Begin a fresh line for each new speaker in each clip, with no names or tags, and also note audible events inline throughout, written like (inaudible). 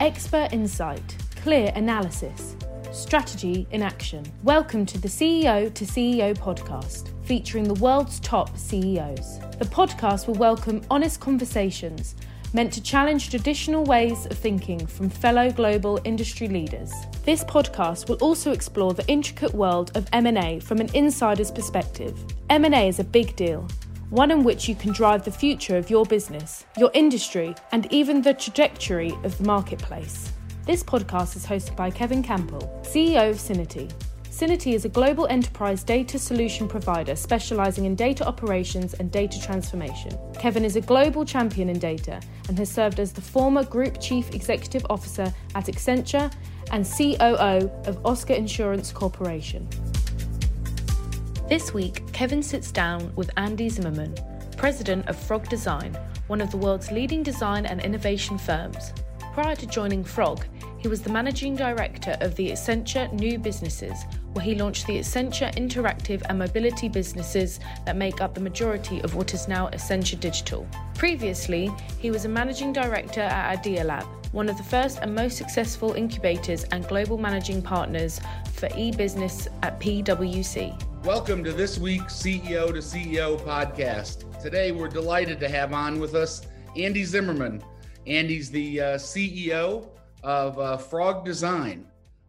Expert insight, clear analysis, strategy in action. Welcome to the CEO to CEO podcast, featuring the world's top CEOs. The podcast will welcome honest conversations meant to challenge traditional ways of thinking from fellow global industry leaders. This podcast will also explore the intricate world of M&A from an insider's perspective. M&A is a big deal, one in which you can drive the future of your business, your industry, and even the trajectory of the marketplace. This podcast is hosted by Kevin Campbell, CEO of Syniti, Syniti is a global enterprise data solution provider specializing in data operations and data transformation. Kevin is a global champion in data and has served as the former Group Chief Executive Officer at Accenture and COO of Oscar Insurance Corporation. This week, Kevin sits down with Andy Zimmerman, president of Frog Design, one of the world's leading design and innovation firms. Prior to joining Frog, he was the managing director of the Accenture New Businesses, where he launched the Accenture Interactive and Mobility businesses that make up the majority of what is now Accenture Digital. Previously, he was a managing director at Idea Lab, one of the first and most successful incubators and global managing partners for e business at PwC.
Welcome to this week's CEO to CEO podcast. Today, we're delighted to have on with us Andy Zimmerman. Andy's the uh, CEO of uh, Frog Design.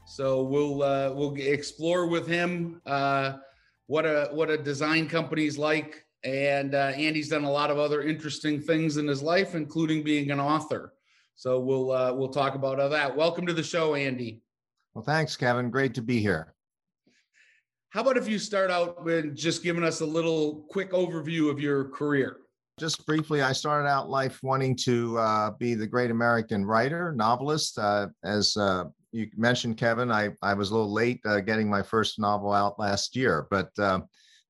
So we'll uh, we'll explore with him uh, what a what a design company's like. And uh, Andy's done a lot of other interesting things in his life, including being an author. So we'll uh, we'll talk about all that. Welcome to the show, Andy.
Well, thanks, Kevin. Great to be here.
How about if you start out with just giving us a little quick overview of your career?
Just briefly, I started out life wanting to uh, be the great American writer, novelist. Uh, as uh, you mentioned, Kevin, I, I was a little late uh, getting my first novel out last year, but uh,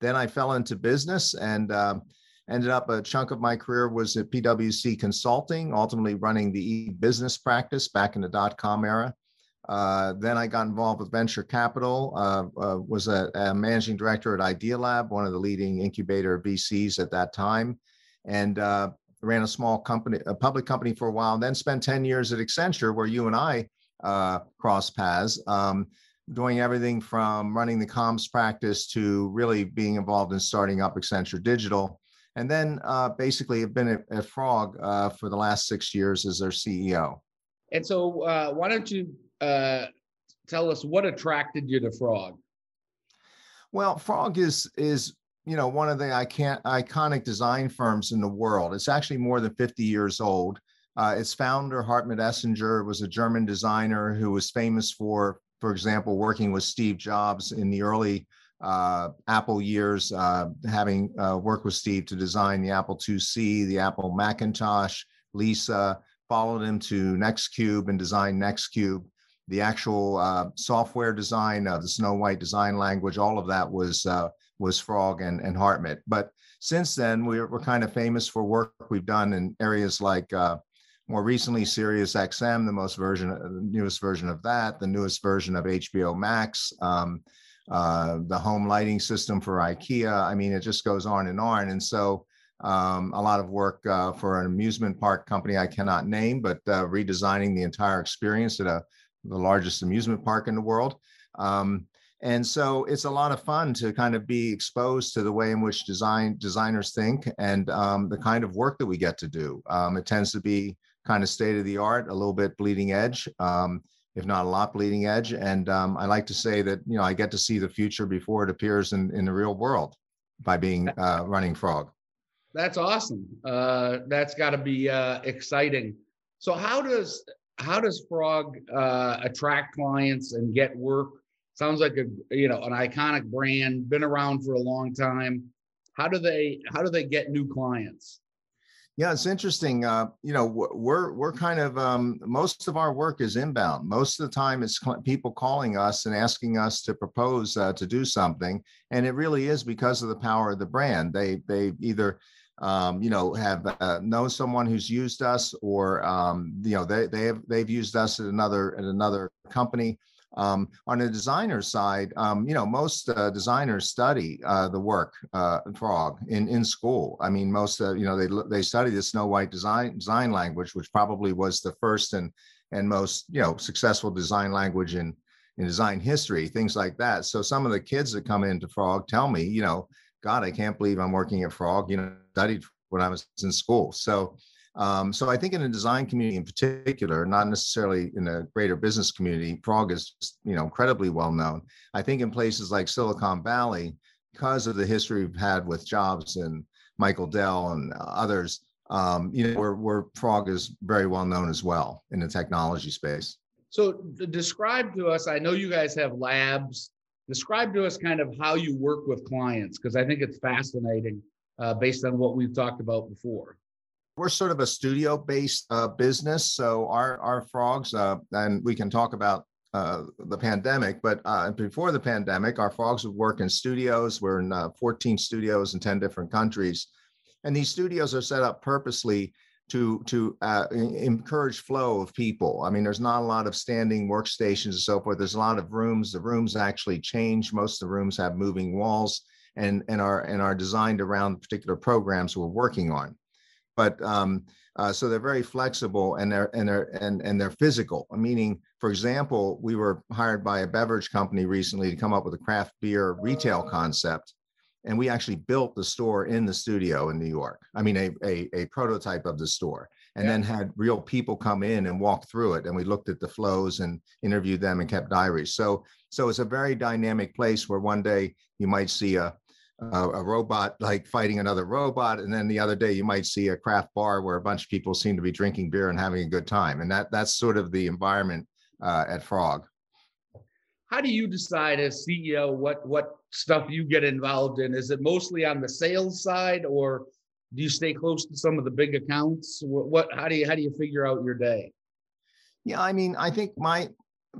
then I fell into business and um, ended up a chunk of my career was at PwC Consulting, ultimately running the e-business practice back in the dot-com era. Uh, then I got involved with venture capital, uh, uh, was a, a, managing director at Idea Lab, one of the leading incubator VCs at that time, and uh, ran a small company, a public company for a while, and then spent 10 years at Accenture, where you and I uh, cross paths, um, doing everything from running the comms practice to really being involved in starting up Accenture Digital. And then basically have been at, at Frog for the last six years as their CEO.
And so, why don't you uh, tell us what attracted you to Frog?
Well, Frog is is you know one of the iconic design firms in the world. It's actually more than 50 years old. Uh, its founder, Hartmut Esslinger was a German designer who was famous for, for example, working with Steve Jobs in the early uh, Apple years, uh, having uh, worked with Steve to design the Apple IIc, the Apple Macintosh, Lisa, followed him to Nextcube and designed Nextcube. The actual uh, software design, the Snow White design language, all of that was uh, was Frog and, and Hartmut. But since then, we're, we're kind of famous for work we've done in areas like more recently Sirius XM, the most version, the newest version of that, the newest version of HBO Max, um, uh, the home lighting system for IKEA. I mean, it just goes on and on. And so um, a lot of work uh, for an amusement park company I cannot name, but uh, redesigning the entire experience at a, the largest amusement park in the world. Um, and so it's a lot of fun to kind of be exposed to the way in which design designers think and um, the kind of work that we get to do. Um, it tends to be kind of state of the art, a little bit bleeding edge, um, if not a lot bleeding edge. And um, I like to say that you know I get to see the future before it appears in in the real world by being uh, running Frog.
That's awesome. Uh, that's got to be uh, exciting. So how does how does Frog uh, attract clients and get work? Sounds like a you know an iconic brand, been around for a long time. How do they how do they get new clients?
Yeah, it's interesting. Uh, you know, we're we're kind of um, most of our work is inbound. Most of the time, it's cl- people calling us and asking us to propose uh, to do something, and it really is because of the power of the brand. They they either um, you know have uh, known someone who's used us, or um, you know they they have they've used us at another at another company. Um, on the designer side, um, you know, most uh, designers study uh, the work uh, Frog in in school. I mean, most uh, you know they they study the Snow White design design language, which probably was the first and and most you know successful design language in in design history, things like that. So some of the kids that come into Frog tell me, you know, God, I can't believe I'm working at Frog. You know, studied when I was in school. So um, so I think in the design community in particular, not necessarily in the greater business community, Frog is you know incredibly well known. I think in places like Silicon Valley, because of the history we've had with Jobs and Michael Dell and others, um, you know, where, where Frog is very well known as well in the technology space.
So describe to us, I know you guys have labs. Describe to us kind of how you work with clients, because I think it's fascinating uh, based on what we've talked about before
we're sort of a studio based uh, business. So our, our frogs, uh, and we can talk about uh, the pandemic, but uh, before the pandemic, our frogs would work in studios. We're in uh, 14 studios in 10 different countries. And these studios are set up purposely to, to uh, encourage flow of people. I mean, there's not a lot of standing workstations and so forth. There's a lot of rooms. The rooms actually change. Most of the rooms have moving walls and, and, are, and are designed around particular programs we're working on. But um, uh, so they're very flexible and they're and they're and, and they're physical. Meaning for example we were hired by a beverage company recently to come up with a craft beer retail concept and we actually built the store in the studio in new york. I mean a, a, a prototype of the store and yeah. then had real people come in and walk through it and we looked at the flows and interviewed them and kept diaries. So so it's a very dynamic place where one day you might see a uh, a robot like fighting another robot and then the other day you might see a craft bar where a bunch of people seem to be drinking beer and having a good time and that that's sort of the environment uh, at frog.
How do you decide as ceo what what stuff you get involved in? Is it mostly on the sales side or do you stay close to some of the big accounts? What, what how do you how do you figure out your day?
Yeah i mean i think my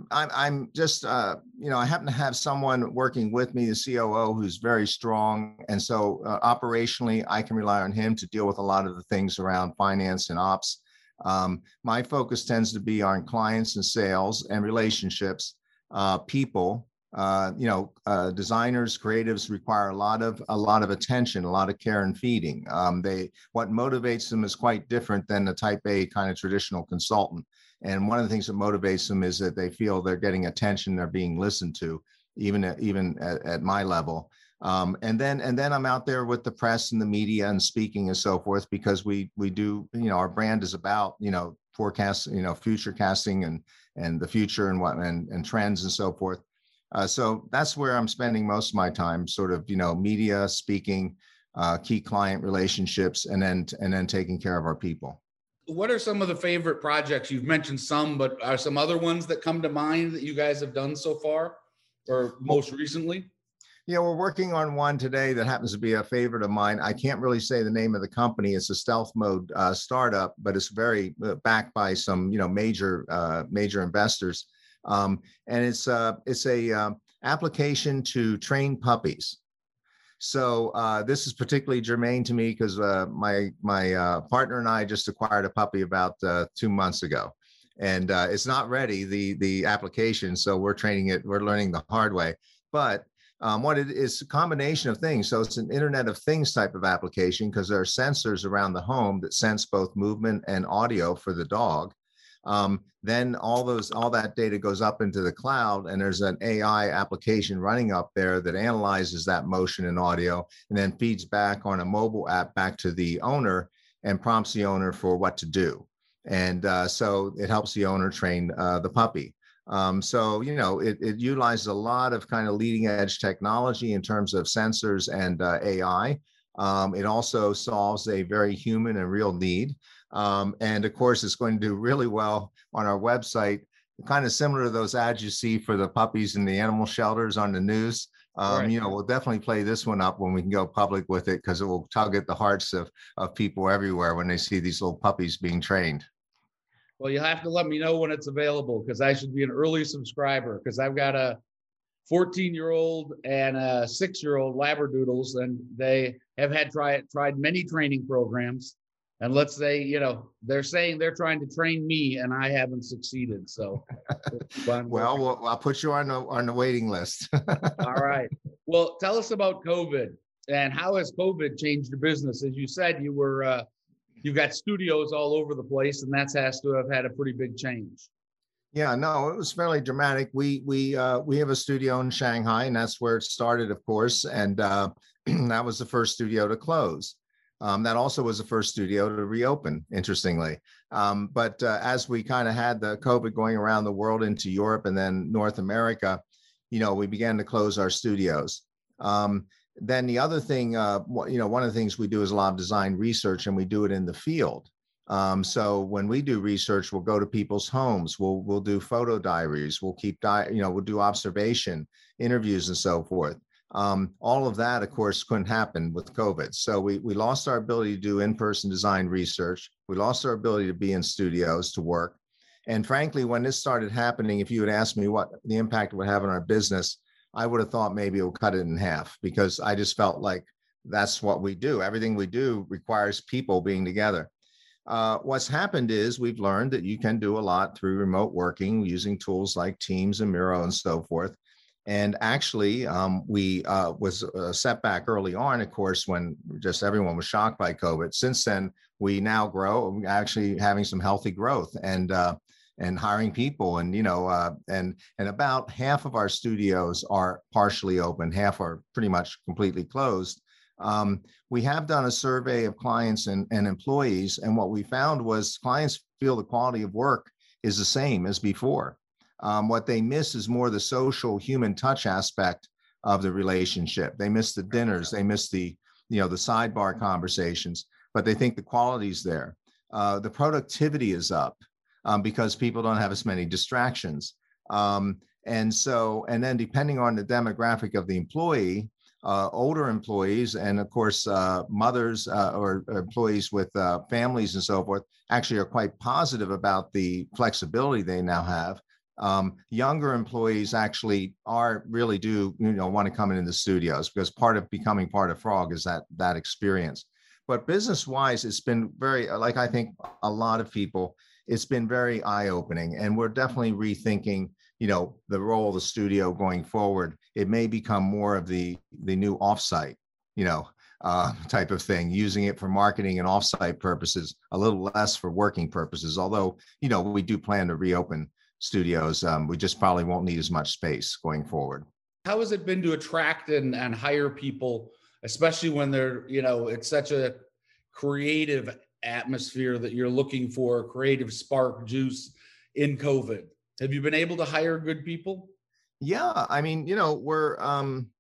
I'm, I'm just, uh, you know, I happen to have someone working with me, the COO, who's very strong. And so uh, operationally, I can rely on him to deal with a lot of the things around finance and ops. Um, my focus tends to be on clients and sales and relationships, uh, people. Uh, you know, uh, designers, creatives require a lot of a lot of attention, a lot of care and feeding. Um, they what motivates them is quite different than the Type A kind of traditional consultant. And one of the things that motivates them is that they feel they're getting attention, they're being listened to, even at, even at, at my level. Um, and then and then I'm out there with the press and the media and speaking and so forth because we we do you know our brand is about you know forecast you know future casting and and the future and what and, and trends and so forth. Uh, so that's where I'm spending most of my time, sort of you know media speaking, uh, key client relationships, and then and then taking care of our people
what are some of the favorite projects? You've mentioned some, but are some other ones that come to mind that you guys have done so far or most recently?
Yeah, we're working on one today that happens to be a favorite of mine. I can't really say the name of the company. It's a stealth mode uh, startup, but it's very uh, backed by some, you know, major uh, major investors. Um, and it's uh, it's a uh, application to train puppies. So uh, this is particularly germane to me because uh, my my uh, partner and I just acquired a puppy about uh, two months ago, and uh, it's not ready the the application. So we're training it. We're learning the hard way. But um, what it is a combination of things. So it's an Internet of Things type of application because there are sensors around the home that sense both movement and audio for the dog um, then all those all that data goes up into the cloud and there's an ai application running up there that analyzes that motion and audio and then feeds back on a mobile app back to the owner and prompts the owner for what to do. And uh, so it helps the owner train uh, the puppy. Um, so you know it, it, utilizes a lot of kind of leading edge technology in terms of sensors and uh, ai um, it also solves a very human and real need um, and of course, it's going to do really well on our website, kind of similar to those ads you see for the puppies in the animal shelters on the news. Um, right. You know, we'll definitely play this one up when we can go public with it because it will tug at the hearts of, of people everywhere when they see these little puppies being trained.
Well, you'll have to let me know when it's available because I should be an early subscriber because I've got a 14 year old and a six year old Labradoodles, and they have had tried tried many training programs and let's say you know they're saying they're trying to train me and i haven't succeeded so (laughs)
well, well i'll put you on the on the waiting list (laughs)
all right well tell us about covid and how has covid changed your business as you said you were uh, you've got studios all over the place and that has to have had a pretty big change
Yeah, no, it was fairly dramatic. We we uh, we have a studio in Shanghai, and that's where it started, of course. And uh, (clears throat) that was the first studio to close. Um, that also was the first studio to reopen, interestingly. Um, but uh, as we kind of had the COVID going around the world into Europe and then North America, you know, we began to close our studios. Um, then the other thing, uh, you know, one of the things we do is a lot of design research, and we do it in the field. Um, so when we do research, we'll go to people's homes. We'll we'll do photo diaries. We'll keep di- you know we'll do observation interviews and so forth. Um, all of that, of course, couldn't happen with COVID. So we, we lost our ability to do in person design research. We lost our ability to be in studios to work. And frankly, when this started happening, if you had asked me what the impact would have on our business, I would have thought maybe it would cut it in half because I just felt like that's what we do. Everything we do requires people being together. Uh, what's happened is we've learned that you can do a lot through remote working using tools like Teams and Miro and so forth. And actually, um, we uh, was a setback early on, of course, when just everyone was shocked by COVID. Since then, we now grow, actually having some healthy growth and uh, and hiring people, and you know, uh, and and about half of our studios are partially open, half are pretty much completely closed. Um, we have done a survey of clients and, and employees, and what we found was clients feel the quality of work is the same as before. Um, what they miss is more the social human touch aspect of the relationship. They miss the dinners, they miss the you know the sidebar conversations, but they think the quality's there. Uh, the productivity is up um, because people don't have as many distractions. Um, and so, and then depending on the demographic of the employee, uh, older employees and of course uh, mothers uh, or employees with uh, families and so forth actually are quite positive about the flexibility they now have um, younger employees actually are really do you know want to come in the studios because part of becoming part of frog is that that experience but business wise it's been very like i think a lot of people it's been very eye opening and we're definitely rethinking you know the role of the studio going forward it may become more of the the new offsite you know uh, type of thing, using it for marketing and offsite purposes, a little less for working purposes. Although, you know, we do plan to reopen studios. Um, we just probably won't need as much space going forward.
How has it been to attract and, and hire people, especially when they're, you know, it's such a creative atmosphere that you're looking for, creative spark, juice in COVID? Have you been able to hire good people?
Yeah, I mean, you know, we're um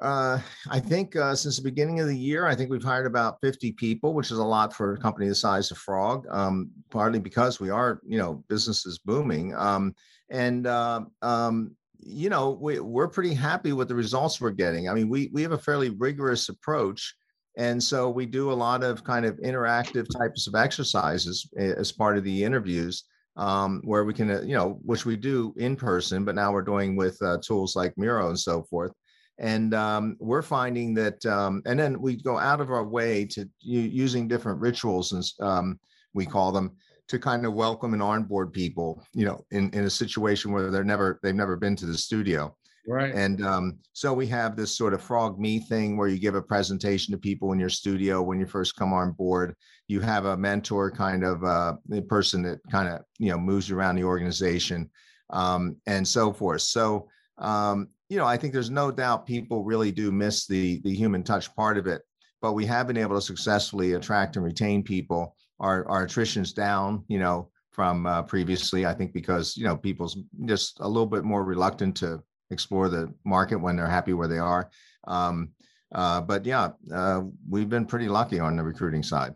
uh, I think uh, since the beginning of the year, I think we've hired about 50 people, which is a lot for a company the size of Frog. Um, partly because we are, you know, business is booming, um, and uh, um, you know, we, we're pretty happy with the results we're getting. I mean, we we have a fairly rigorous approach, and so we do a lot of kind of interactive types of exercises eh, as part of the interviews. Um, where we can, uh, you know, which we do in person, but now we're doing with uh, tools like Miro and so forth and um, we're finding that um, and then we go out of our way to using different rituals and um, we call them to kind of welcome and onboard people you know in, in a situation where they're never they've never been to the studio.
Right.
And um, so we have this sort of frog me thing where you give a presentation to people in your studio when you first come on board. You have a mentor kind of uh, person that kind of you know moves around the organization um, and so forth. So um, you know, I think there's no doubt people really do miss the the human touch part of it, but we have been able to successfully attract and retain people. Our our attrition's down, you know, from uh, previously. I think because you know people's just a little bit more reluctant to explore the market when they're happy where they are. Um, uh, but yeah, uh, we've been pretty lucky on the recruiting side.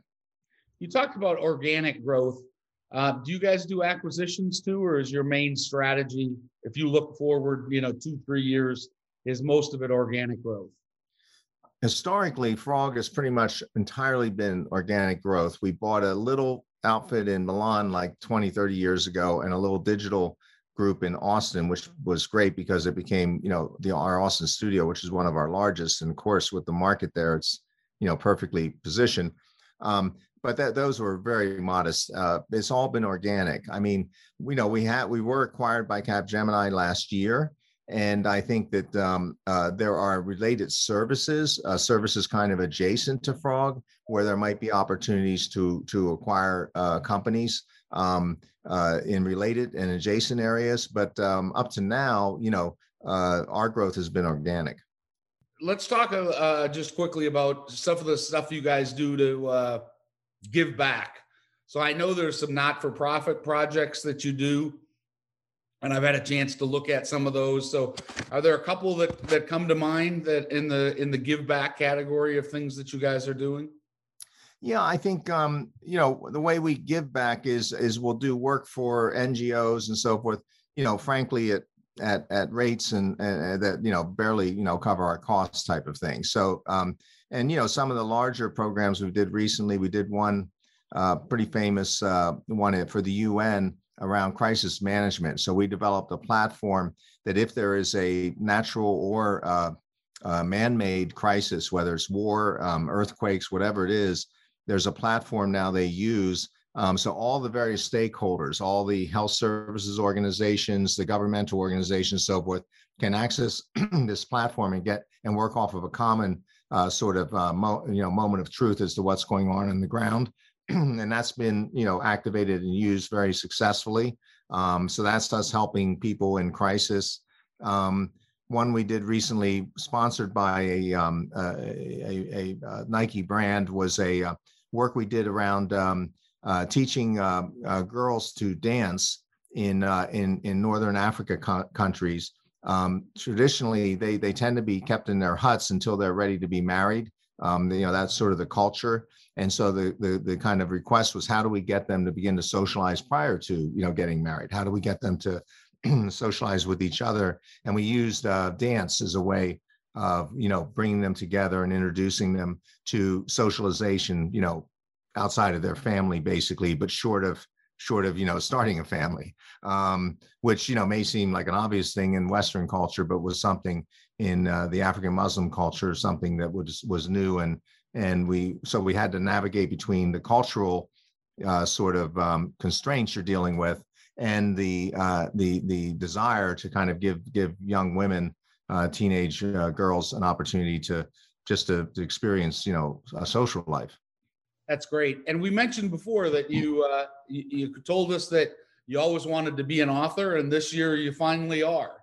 You talked about organic growth uh, do you guys do acquisitions too, or is your main strategy, if you look forward, you know, two, three years, is most of it organic growth?
Historically, Frog has pretty much entirely been organic growth. We bought a little outfit in Milan like 20, 30 years ago and a little digital group in Austin, which was great because it became, you know, the our Austin studio, which is one of our largest. And of course, with the market there, it's, you know, perfectly positioned. Um, but that those were very modest. Uh, it's all been organic. I mean, we know we had we were acquired by Capgemini last year, And I think that um, uh, there are related services, uh, services kind of adjacent to Frog, where there might be opportunities to to acquire uh, companies um, uh, in related and adjacent areas. But um, up to now, you know, uh, our growth has been organic.
Let's talk uh, just quickly about some of the stuff you guys do to give back. So I know there's some not-for-profit projects that you do and I've had a chance to look at some of those. So, are there a couple that that come to mind that in the in the give back category of things that you guys are doing?
Yeah, I think um, you know the way we give back is is we'll do work for NGOs and so forth. You know, frankly, at at at rates and, that you know barely you know cover our costs type of thing. So, um, and you know some of the larger programs we did recently, we did one uh, pretty famous uh, one for the UN around crisis management. So we developed a platform that if there is a natural or uh, uh, man-made crisis, whether it's war, um, earthquakes, whatever it is, there's a platform now they use. Um, so all the various stakeholders, all the health services organizations, the governmental organizations, so forth, can access (clears throat) this platform and get and work off of a common uh, sort of uh, mo- you know moment of truth as to what's going on in the ground. (clears throat) and that's been you know activated and used very successfully. Um, so that's us helping people in crisis. Um, one we did recently, sponsored by a, um, a, a, a, Nike brand, was a uh, work we did around um, uh, teaching uh, uh, girls to dance in uh, in in northern Africa co- countries. Um, traditionally, they they tend to be kept in their huts until they're ready to be married. Um, you know, that's sort of the culture. And so the, the the kind of request was, how do we get them to begin to socialize prior to you know getting married? How do we get them to (clears throat) socialize with each other? And we used uh, dance as a way of you know bringing them together and introducing them to socialization. You know, outside of their family, basically, but short of short of you know starting a family um, which you know may seem like an obvious thing in western culture but was something in uh, the african muslim culture something that was was new and and we so we had to navigate between the cultural uh, sort of um, constraints you're dealing with and the uh, the the desire to kind of give give young women uh, teenage uh, girls an opportunity to just to, to experience you know a social life
that's great. And we mentioned before that you, uh, you, you told us that you always wanted to be an author, and this year you finally are.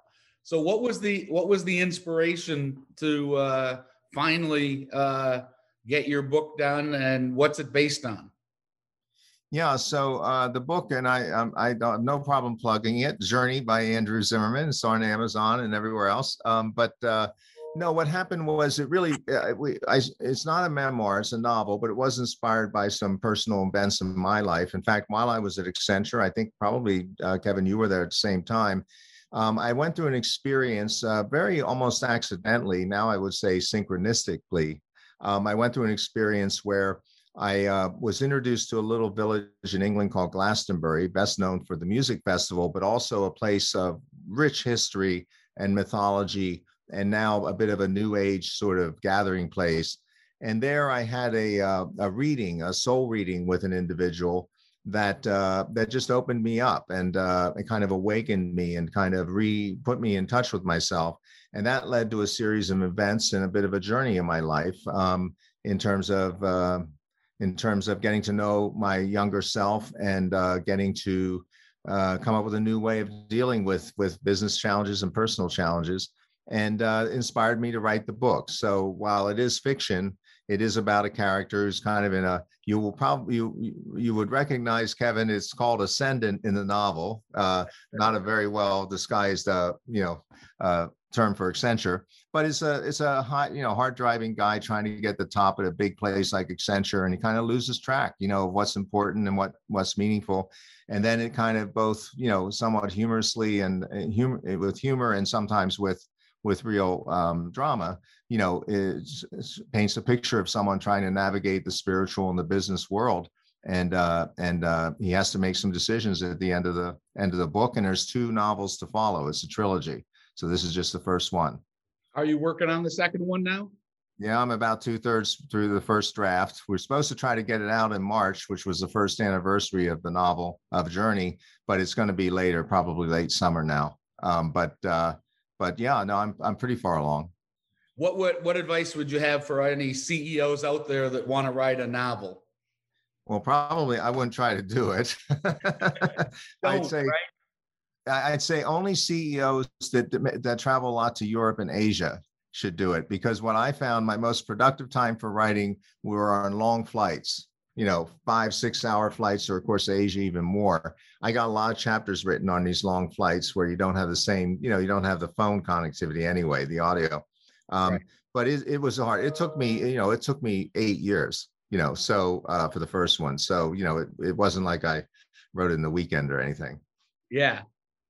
So, what was the what was the inspiration to uh, finally uh, get your book done, and what's it based on?
Yeah, so uh, the book, and I, um, I have no problem plugging it. Journey by Andrew Zimmerman. It's on Amazon and everywhere else. Um, but uh, no, what happened was it really, uh, we, I, it's not a memoir, it's a novel, but it was inspired by some personal events in my life. In fact, while I was at Accenture, I think probably, uh, Kevin, you were there at the same time. Um, I went through an experience uh, very almost accidentally, now I would say synchronistically. Um, I went through an experience where I uh, was introduced to a little village in England called Glastonbury, best known for the music festival, but also a place of rich history and mythology and now a bit of a new age sort of gathering place. And there I had a, uh, a reading, a soul reading with an individual that uh, that just opened me up and uh, it kind of awakened me and kind of re put me in touch with myself. And that led to a series of events and a bit of a journey in my life um, in terms of uh, in terms of getting to know my younger self and uh, getting to uh, come up with a new way of dealing with with business challenges and personal challenges and uh, inspired me to write the book. So while it is fiction, it is about a character who's kind of in a. You will probably you you would recognize Kevin. It's called Ascendant in the novel. Uh, not a very well disguised, uh, you know, uh, term for Accenture, but it's a it's a hot you know hard driving guy trying to get the top at a big place like Accenture, and he kind of loses track, you know, of what's important and what what's meaningful, and then it kind of both you know somewhat humorously and, and humor with humor and sometimes with with real um, drama, you know, is, is, paints a picture of someone trying to navigate the spiritual and the business world. And uh, and uh, he has to make some decisions at the end of the end of the book. And there's two novels to follow. It's a trilogy. So this is just the first one.
Are you working on the second one now?
Yeah, I'm about two thirds through the first draft. We're supposed to try to get it out in March, which was the first anniversary of the novel of Journey, but it's going to be later, probably late summer now. Um, but uh, but yeah, no, I'm I'm pretty far along.
What what what advice would you have for any CEOs out there that want to write a novel?
Well, probably I wouldn't try to do it. (laughs) I'd say right? I'd say only CEOs that that travel a lot to Europe and Asia should do it because what I found my most productive time for writing were on long flights you know, five, six hour flights, or of course, Asia even more. I got a lot of chapters written on these long flights where you don't have the same, you know, you don't have the phone connectivity anyway, the audio. Um, right. But it, it was hard. It took me, you know, it took me eight years, you know, so uh, for the first one. So, you know, it, it wasn't like I wrote it in the weekend or anything.
Yeah.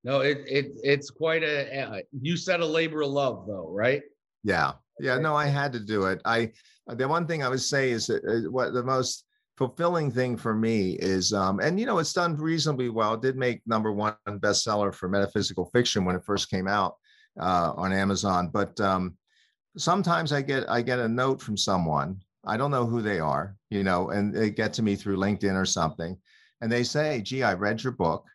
No, it, it it's quite a, you said a labor of love though, right?
Yeah. Yeah. No, I had to do it. I, the one thing I would say is that uh, what the most fulfilling thing for me is um, and you know it's done reasonably well. It did make number one bestseller for metaphysical fiction when it first came out uh, on amazon. But um, sometimes i get i get a note from someone i don't know who they are you know and they get to me through linkedin or something and they say gee i read your book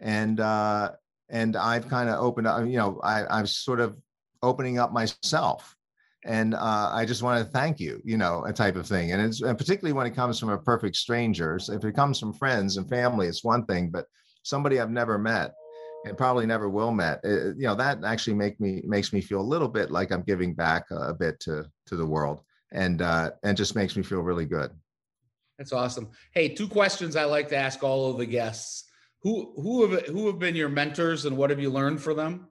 and uh, and i've kind of opened up you know I, i'm sort of opening up myself and uh, I just want to thank you, you know, a type of thing. And it's and particularly when it comes from a perfect stranger. So if it comes from friends and family, it's one thing, but somebody I've never met and probably never will met, it, you know, that actually make me makes me feel a little bit like I'm giving back a, a bit to to the world, and uh, and just makes me feel really good.
That's awesome. Hey, two questions I like to ask all of the guests. Who who have who have been your mentors and what have you learned for them?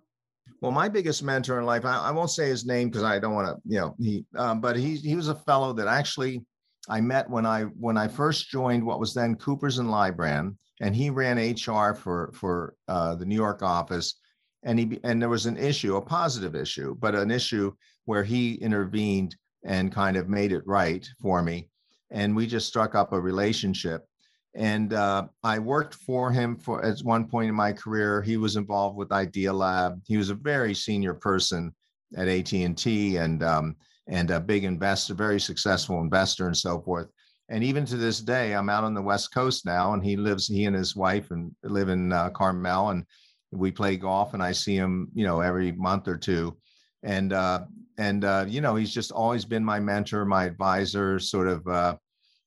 Well, my biggest mentor in life, I, I won't say his name because I don't want to, you know, he, um, but he he was a fellow that actually I met when I when I first joined what was then Coopers and Lybrand, and he ran HR for for uh, the New York office, and he and there was an issue, a positive issue, but an issue where he intervened and kind of made it right for me, and we just struck up a relationship and uh, I worked for him for at one point in my career. He was involved with Idea Lab. He was a very senior person at AT and T, and um, and a big investor, very successful investor, and so forth. And even to this day, I'm out on the West Coast now, and he lives. He and his wife and live in uh, Carmel, and we play golf, and I see him, you know, every month or two. And uh, and uh, you know, he's just always been my mentor, my advisor, sort of, uh,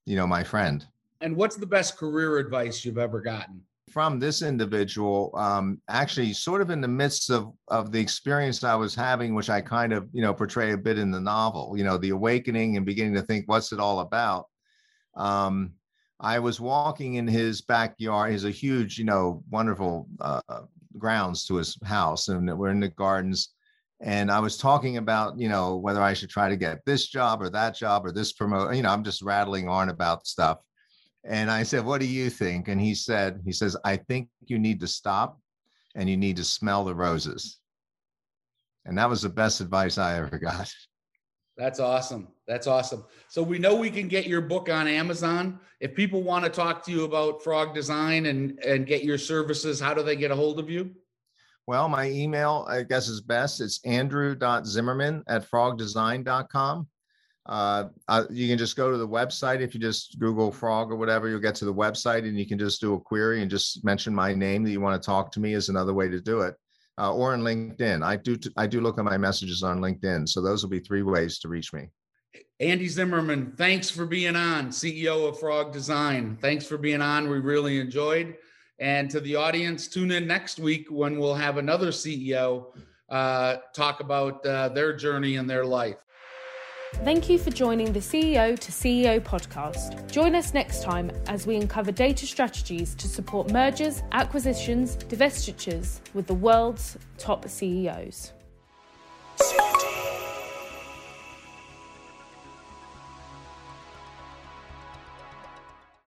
you know, my friend.
And what's the best career advice you've ever gotten?
From this individual, um, actually, sort of in the midst of of the experience I was having, which I kind of you know portray a bit in the novel, you know, the awakening and beginning to think, what's it all about? Um, I was walking in his backyard. He's a huge, you know, wonderful uh, grounds to his house, and we're in the gardens. And I was talking about, you know, whether I should try to get this job or that job or this promote. You know, I'm just rattling on about stuff. And I said, What do you think? And he said, He says, I think you need to stop and you need to smell the roses. And that was the best advice I ever got.
That's awesome. That's awesome. So we know we can get your book on Amazon. If people want to talk to you about frog design and and get your services, how do they get a hold of you?
Well, my email, I guess, is best. It's andrew.zimmerman at frogdesign.com uh, uh, you can just go to the website. If you just Google frog or whatever, you'll get to the website and you can just do a query and just mention my name that you want to talk to me is another way to do it. Uh, or on LinkedIn. I do, t- I do look at my messages on LinkedIn. So those will be three ways to reach me.
Andy Zimmerman, thanks for being on, CEO of Frog Design. Thanks for being on. We really enjoyed. And to the audience, tune in next week when we'll have another CEO uh, talk about uh, their journey in their life.
Thank you for joining the CEO to CEO podcast. Join us next time as we uncover data strategies to support mergers, acquisitions, divestitures with the world's top CEOs.